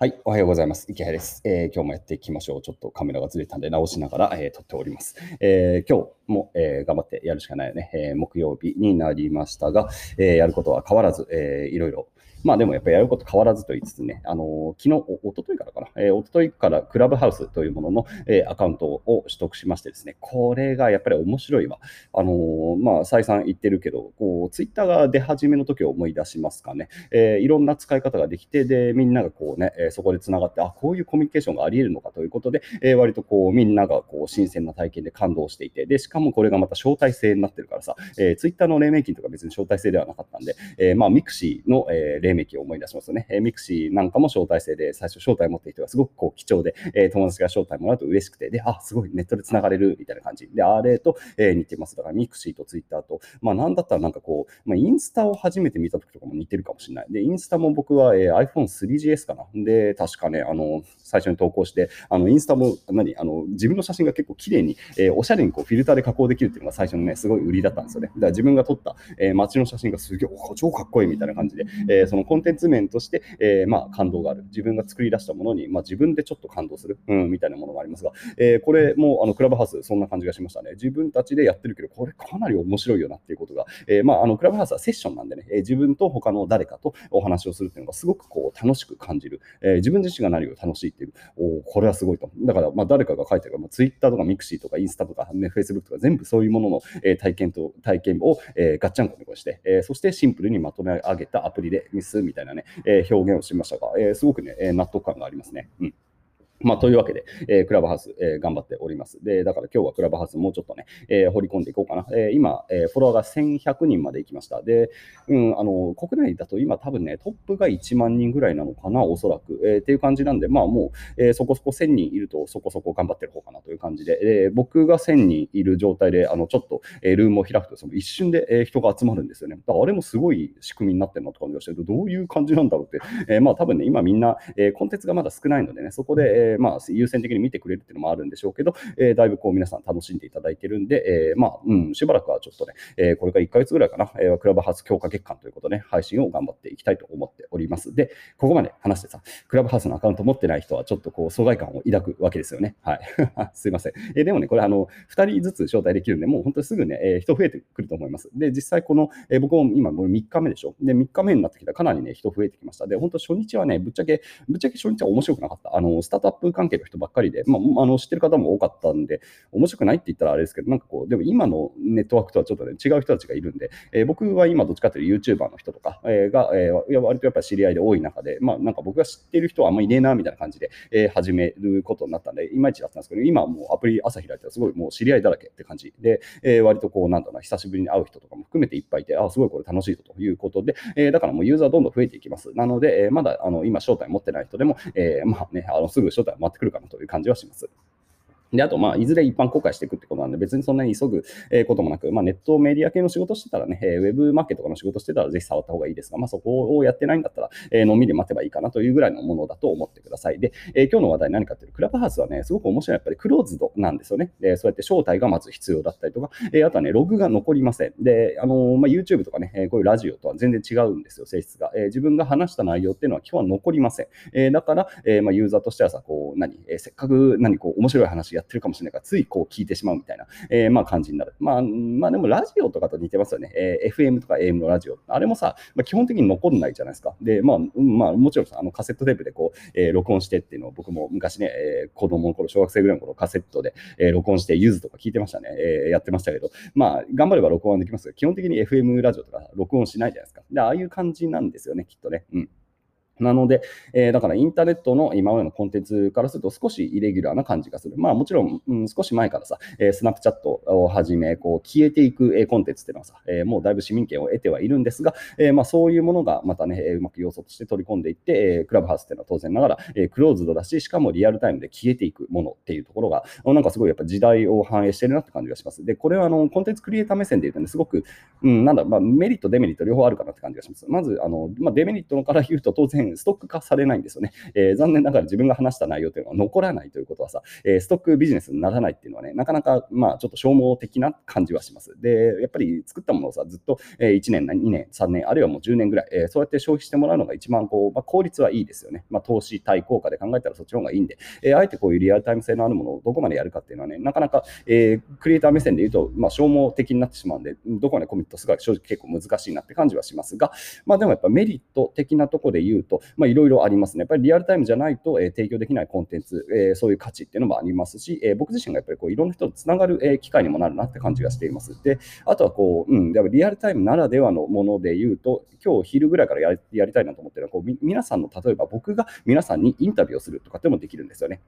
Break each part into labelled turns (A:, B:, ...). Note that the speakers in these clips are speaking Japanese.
A: はい、おはようございます。池谷です、えー、今日もやっていきましょう。ちょっとカメラがずれたんで直しながら、えー、撮っております。えー、今日も、え頑張ってやるしかないよね。え木曜日になりましたが、えやることは変わらず、えー、いろいろまあでもやっぱりやること変わらずと言いつつね、あの昨日、おとといからかな、えー、おとといからクラブハウスというものの、えー、アカウントを取得しましてですね、これがやっぱり面白いわ。あのー、まあ再三言ってるけど、こう、ツイッターが出始めの時を思い出しますかね。えー、いろんな使い方ができて、で、みんながこうね、え、そこで繋がって、あ、こういうコミュニケーションがあり得るのかということで、えー、割とこう、みんながこう、新鮮な体験で感動していて、で、しかもこれがまた招待制になってるからさ、えー、ツイッターの黎明期とか別に招待制ではなかったんで、え、まあミクシーの、えー、黎明期を思い出します。ね。えミクシーなんかも招待制で、最初招待持ってる人がすごくこう貴重で、え友達が招待もらうと嬉しくて、で、あ、すごいネットで繋がれるみたいな感じ。で、あれと、え似てます。だからミクシーとツイッターと、まあなんだったらなんかこう、まあ、インスタを初めて見た時とかも似てるかもしれない。で、インスタも僕は、え iPhone3GS かな。で、確かね、あの、最初に投稿して、あの、インスタも何、あの、自分の写真が結構綺麗に、えー、おしゃれにこうフィルターで加工できるっていうのが最初のね、すごい売りだったんですよね。だから自分が撮った、えー、街の写真がすげえ、お超かっこいいみたいな感じで、えー、そのコンテンツ面として、えー、まあ、感動がある。自分が作り出したものに、まあ、自分でちょっと感動する、うん、みたいなものがありますが、えー、これもあのクラブハウス、そんな感じがしましたね。自分たちでやってるけど、これかなり面白いよなっていうことが、えー、まあ、あのクラブハウスはセッションなんでね、えー、自分と他の誰かとお話をするっていうのがすごくこう楽しく感じる。えー、自分自身が何を楽しいっていう、おこれはすごいと。だから、まあ、誰かが書いてる、まあ、Twitter とか Mixi とかインスタとか、ね、Facebook とか全部そういうものの、えー、体験と体験を、えー、ガッチャンコにして、えー、そしてシンプルにまとめ上げたアプリでですみたいなね、えー、表現をしましたが、えー、すごくね、え納得感がありますね。うんまあ、というわけで、えー、クラブハウス、えー、頑張っております。で、だから今日はクラブハウスもうちょっとね、えー、掘り込んでいこうかな。え今、えフォロワーが1100人まで行きました。で、うん、あの、国内だと今多分ね、トップが1万人ぐらいなのかな、おそらく。えっていう感じなんで、まあもう、えそこそこ1000人いるとそこそこ頑張ってる方かなという感じで、え僕が1000人いる状態で、あの、ちょっと、えルームを開くと、その一瞬で、え人が集まるんですよね。だからあれもすごい仕組みになってるなと感じがして、どういう感じなんだろうって。えまあ多分ね、今みんな、えコンテンツがまだ少ないのでね、そこで、えまあ優先的に見てくれるっていうのもあるんでしょうけど、えー、だいぶこう皆さん楽しんでいただいてるんで、えー、まあ、うん、しばらくはちょっとね、えー、これから1ヶ月ぐらいかな、えー、クラブハウス強化月間ということで、ね、配信を頑張っていきたいと思っております。で、ここまで話してさ、クラブハウスのアカウント持ってない人はちょっとこう疎外感を抱くわけですよね。はい。すいません。えー、でもね、これあの、2人ずつ招待できるんで、もう本当にすぐね、えー、人増えてくると思います。で、実際この、えー、僕も今もう3日目でしょ。で、3日目になってきたらかなりね、人増えてきました。で、本当初日はね、ぶっちゃけ、ぶっちゃけ初日は面白くなかった。あの、スタートアッププ関係の人ばっかりで、まあ、あの、知ってる方も多かったんで、面白くないって言ったらあれですけど、なんかこう、でも今のネットワークとはちょっとね、違う人たちがいるんで、えー、僕は今どっちかというと YouTuber の人とか、えー、が、えー、割とやっぱり知り合いで多い中で、まあなんか僕が知ってる人はあんまりいねえな、みたいな感じで、えー、始めることになったんで、いまいちだったんですけど、今もうアプリ朝開いたらすごいもう知り合いだらけって感じで、えー、割とこう、なんだろうな、久しぶりに会う人とかも含めていっぱいいて、あ、すごいこれ楽しいぞということで、えー、だからもうユーザーどんどん増えていきます。なので、えー、まだあの今招待持ってない人でも、えー、まあね、あのすぐ招待待ってくるかなという感じはします。で、あと、まあ、いずれ一般公開していくってことなんで、別にそんなに急ぐこともなく、まあ、ネットメディア系の仕事してたらね、ウェブマーケットとかの仕事してたらぜひ触った方がいいですが、まあ、そこをやってないんだったら、え、のんびり待てばいいかなというぐらいのものだと思ってください。で、えー、今日の話題何かっていうと、クラブハウスはね、すごく面白い。やっぱりクローズドなんですよね。で、そうやって招待がまず必要だったりとか、え、あとはね、ログが残りません。で、あの、まあ、YouTube とかね、こういうラジオとは全然違うんですよ、性質が。えー、自分が話した内容っていうのは基本は残りません。えー、だから、えー、まあ、ユーザーとしてはさ、こう、何、えー、せっかく何こう面白い話やってるかもしれないから、ついこう聞いてしまうみたいな、えー、まあ感じになる。まあ、まあでもラジオとかと似てますよね。えー、FM とか AM のラジオ。あれもさ、まあ、基本的に残んないじゃないですか。で、まあ、まあ、もちろん、あのカセットテープでこう、えー、録音してっていうのを僕も昔ね、えー、子供の頃、小学生ぐらいの頃カセットで、えー、録音して、ユーズとか聞いてましたね。えー、やってましたけど、まあ、頑張れば録音はできますけど、基本的に FM ラジオとか録音しないじゃないですか。で、ああいう感じなんですよね、きっとね。うん。なので、えー、だからインターネットの今までのコンテンツからすると少しイレギュラーな感じがする。まあもちろん、うん、少し前からさ、えー、スナップチャットをはじめ、こう消えていくコンテンツっていうのはさ、えー、もうだいぶ市民権を得てはいるんですが、えー、まあそういうものがまたね、うまく要素として取り込んでいって、えー、クラブハウスっていうのは当然ながら、えー、クローズドだし、しかもリアルタイムで消えていくものっていうところが、なんかすごいやっぱ時代を反映してるなって感じがします。で、これはあのコンテンツクリエイター目線で言うとね、すごく、うん、なんだ、まあメリット、デメリット両方あるかなって感じがします。まず、あの、まあデメリットから言うと当然、然ストック化されないんですよね。えー、残念ながら自分が話した内容というのは残らないということはさ、えストックビジネスにならないっていうのはね、なかなか、まあ、ちょっと消耗的な感じはします。で、やっぱり作ったものをさ、ずっと、え1年、2年、3年、あるいはもう10年ぐらい、えそうやって消費してもらうのが一番こう、まあ、効率はいいですよね。まあ、投資対効果で考えたらそっちの方がいいんで、えあえてこういうリアルタイム性のあるものをどこまでやるかっていうのはね、なかなか、えクリエイター目線で言うと、まあ、消耗的になってしまうんで、どこまでコミットするか正直結構難しいなって感じはしますが、まあ、でもやっぱメリット的なところで言うと、まあ、いろいろありますね。やっぱりリアルタイムじゃないと、え、提供できないコンテンツ、え、そういう価値っていうのもありますし、え、僕自身がやっぱりこういろんな人とつながる、え、機会にもなるなって感じがしています。で、あとはこう、うん、やっぱリアルタイムならではのもので言うと、今日昼ぐらいからやりやりたいなと思ってるのはこう、皆さんの、例えば僕が皆さんにインタビューをするとかってもできるんですよね。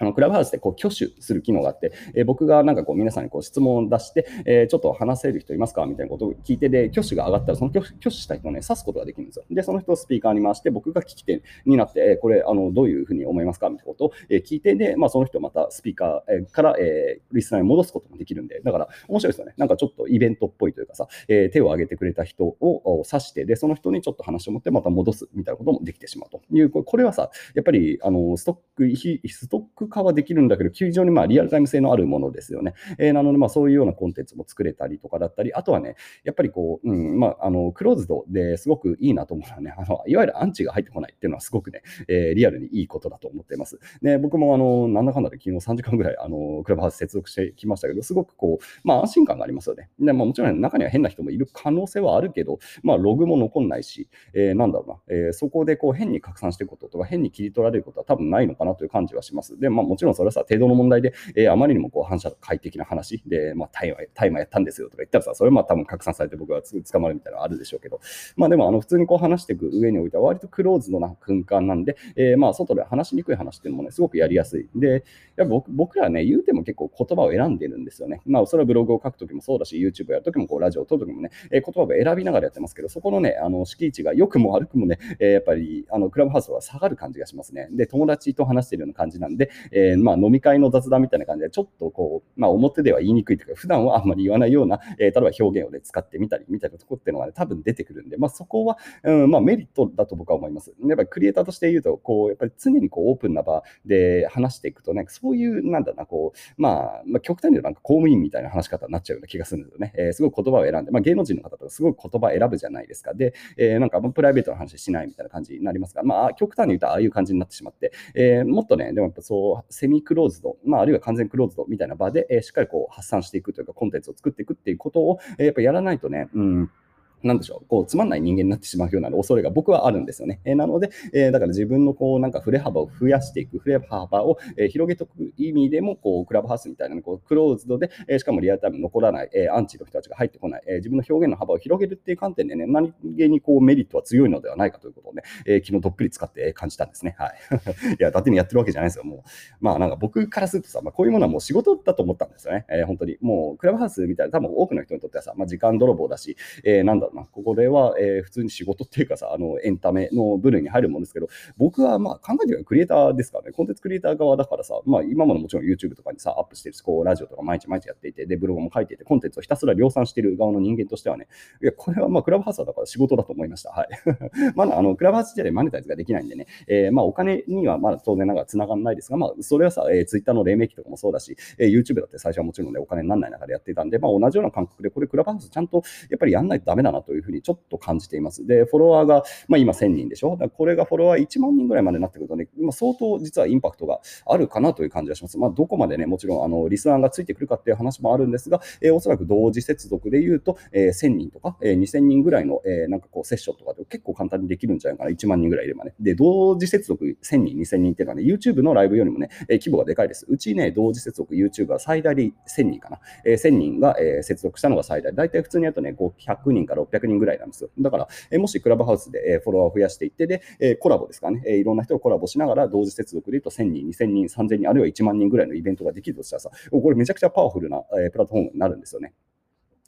A: あのクラブハウスでこう挙手する機能があって、えー、僕がなんかこう皆さんにこう質問を出して、えー、ちょっと話せる人いますか？みたいなことを聞いてで、挙手が上がったら、その挙手した人をね、指すことができるんですよ。で、その人をスピーカーに回して、僕が聞き手になって、えー、これ、あのどういうふうに思いますか？みたいなことを、え聞いて、で、まあ、その人をまたスピーカーから、えリスナーに戻すこともできるんで、だから面白いですよね。なんかちょっとイベントっぽいというかさ、え手を挙げてくれた人を指して、で、その人にちょっと話を持ってまた戻すみたいなこともできてしまうという、これはさ、やっぱりあのストック、ストック化はできるんだけど、非常にまあリアルタイム性のあるものですよね。えー、なので、まあ、そういうようなコンテンツも作れたりとかだったり、あとはね、やっぱりこう、うんまあ、あのクローズドですごくいいなと思うのはね、あのいわゆるアンチが入ってこないっていうのはすごくね、えー、リアルにいいことだと思っています。で僕もあのなんだかんだで昨日3時間ぐらいあのクラブハウス接続してきましたけど、すごくこう、まあ、安心感がありますよね。でまあ、もちろん中には変な人もいる可能性はあるけど、まあ、ログも残んないし、えー、なんだろうな、えー、そこでこう変に拡散していくこととか、変に切り取られることは多分ないのかなという感じはします。で、ま、もちろんそれはさ、程度の問題で、えー、あまりにもこう反射快適な話で、まあ、大麻大麻やったんですよとか言ったらさ、それも多分拡散されて僕は捕まるみたいなのあるでしょうけど、まあでもあの普通にこう話していく上においては割とクローズドな空間なんで、えー、まあ外で話しにくい話っていうのもね、すごくやりやすい。で、やっぱ僕僕らね、言うても結構言葉を選んでるんですよね。まあそれはブログを書くときもそうだし、YouTube やるときもこうラジオを撮るときもね、えー、言葉を選びながらやってますけど、そこのね、あの敷地が良くも悪くもね、えー、やっぱりあのクラブハウスは下がる感じがしますね。で、友達と話してるような感じなんで、えー、まあ飲み会の雑談みたいな感じで、ちょっとこう、まあ表では言いにくいというか、普段はあんまり言わないような、えー、例えば表現を、ね、使ってみたりみたいなところっていうのが、ね、多分出てくるんで、まあ、そこは、うんまあ、メリットだと僕は思います。やっぱりクリエイターとして言うと、こうやっぱり常にこうオープンな場で話していくとね、そういう、なんだな、こう、まあ、まあ、極端に言うとなんか公務員みたいな話し方になっちゃうような気がするんですよね。えー、すごい言葉を選んで、まあ、芸能人の方とかすごい言葉を選ぶじゃないですか。で、えー、なんかプライベートの話しないみたいな感じになりますが、まあ、極端に言うとああいう感じになってしまって、えー、もっとね、でもやっぱそう、セミクローズド、まあ、あるいは完全クローズドみたいな場で、え、しっかりこう発散していくというか、コンテンツを作っていくっていうことを、え、やっぱやらないとね、うん、なんでしょう、こう、つまんない人間になってしまうような恐れが僕はあるんですよね。えー、なので、えー、だから自分のこう、なんか振れ幅を増やしていく、振れ幅を、えー、広げておく意味でも、こう、クラブハウスみたいな、こう、クローズドで、えー、しかもリアルタイム残らない、えー、アンチの人たちが入ってこない、えー、自分の表現の幅を広げるっていう観点でね、何気にこう、メリットは強いのではないかということをね、えー、昨日どっぷり使って感じたんですね。はい。いや、伊達にやってるわけじゃないですよ。もう、まあなんか僕からするとさ、まあこういうものはもう仕事だと思ったんですよね。えー、本当に。もう、クラブハウスみたいな、多分多くの人にとってはさ、まあ時間泥棒だし、えー、なんだろうな、ここでは、えー、普通に仕事っていうかさ、あのエンタメの部類に入るものですけど、僕はまあ考えてみればクリエイターですからね、コンテンツクリエイター側だからさ、まあ、今までもちろん YouTube とかにさ、アップしてるし、こうラジオとか毎日毎日やっていて、で、ブログも書いていて、コンテンツをひたすら量産してる側の人間としてはね、いや、これはまあクラブハウスだから仕事だと思いました。はい。まだあのクラブハウス自体でマネタイズができないんでね、えー、まあお金にはまだ当然ながら繋がらないですが、まあそれはさ、えー、Twitter の黎明期とかもそうだし、えー、YouTube だって最初はもちろんね、お金にならない中でやってたんで、まあ同じような感覚で、これクラブハウスちゃんとやっぱりやんないとダメだなというふうにちょっと感じています。で、フォロワーが、まあ、今1000人でしょ？これがフォロワー1万人ぐらいまでになってくるとね、今相当実はインパクトがあるかなという感じがします。まあ、どこまでね、もちろんあのリスナーがついてくるかっていう話もあるんですが、えー、おそらく同時接続で言うと、えー、1000人とか、えー、2000人ぐらいの、えー、なんかこうセッションとかで結構簡単にできるんじゃないかな。1万人ぐらいいればね。で、同時接続1000人、2000人っていうのはね、YouTube のライブよりもね、えー、規模がでかいです。うちね、同時接続 YouTube は最大で1000人かな。えー、1000人が、えー、接続したのが最大。大体普通にやるとね、500人から600人ぐらいなんですよ。だから、え、もしクラブハウスで、え、フォロワーを増やしていって、で、え、コラボですかね、え、いろんな人とコラボしながら同時接続で言うと1000人、2000人、3000人、あるいは1万人ぐらいのイベントができるとしたらさ、これめちゃくちゃパワフルな、え、プラットフォームになるんですよね。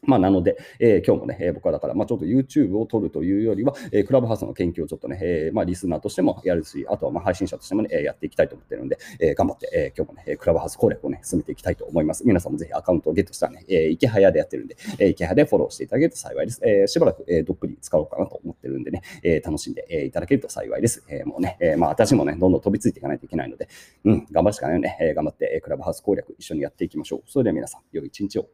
A: まあ、なので、えー今日もね、えー僕はだから、まあ、ちょっと YouTube を撮るというよりは、えークラブハウスの研究をちょっとね、えーまあ、リスナーとしてもやるし、あとはまあ配信者としてもね、えーやっていきたいと思ってるので、えー頑張って、えー今日もね、クラブハウス攻略をね、進めていきたいと思います。皆さんもぜひアカウントをゲットしたらね、えー、池早でやってるんで、えー、池早でフォローしていただけると幸いです。えーしばらく、えーどっぷり使おうかなと思ってるんでね、えー楽しんで、えーいただけると幸いです。えーもうね、えーまあ、私もね、どんどん飛びついていかないといけないので、うん、頑張るしかないよね。えー頑張って、えークラブハウス攻略一緒にやっていきましょう。それでは皆さん、良い一日を。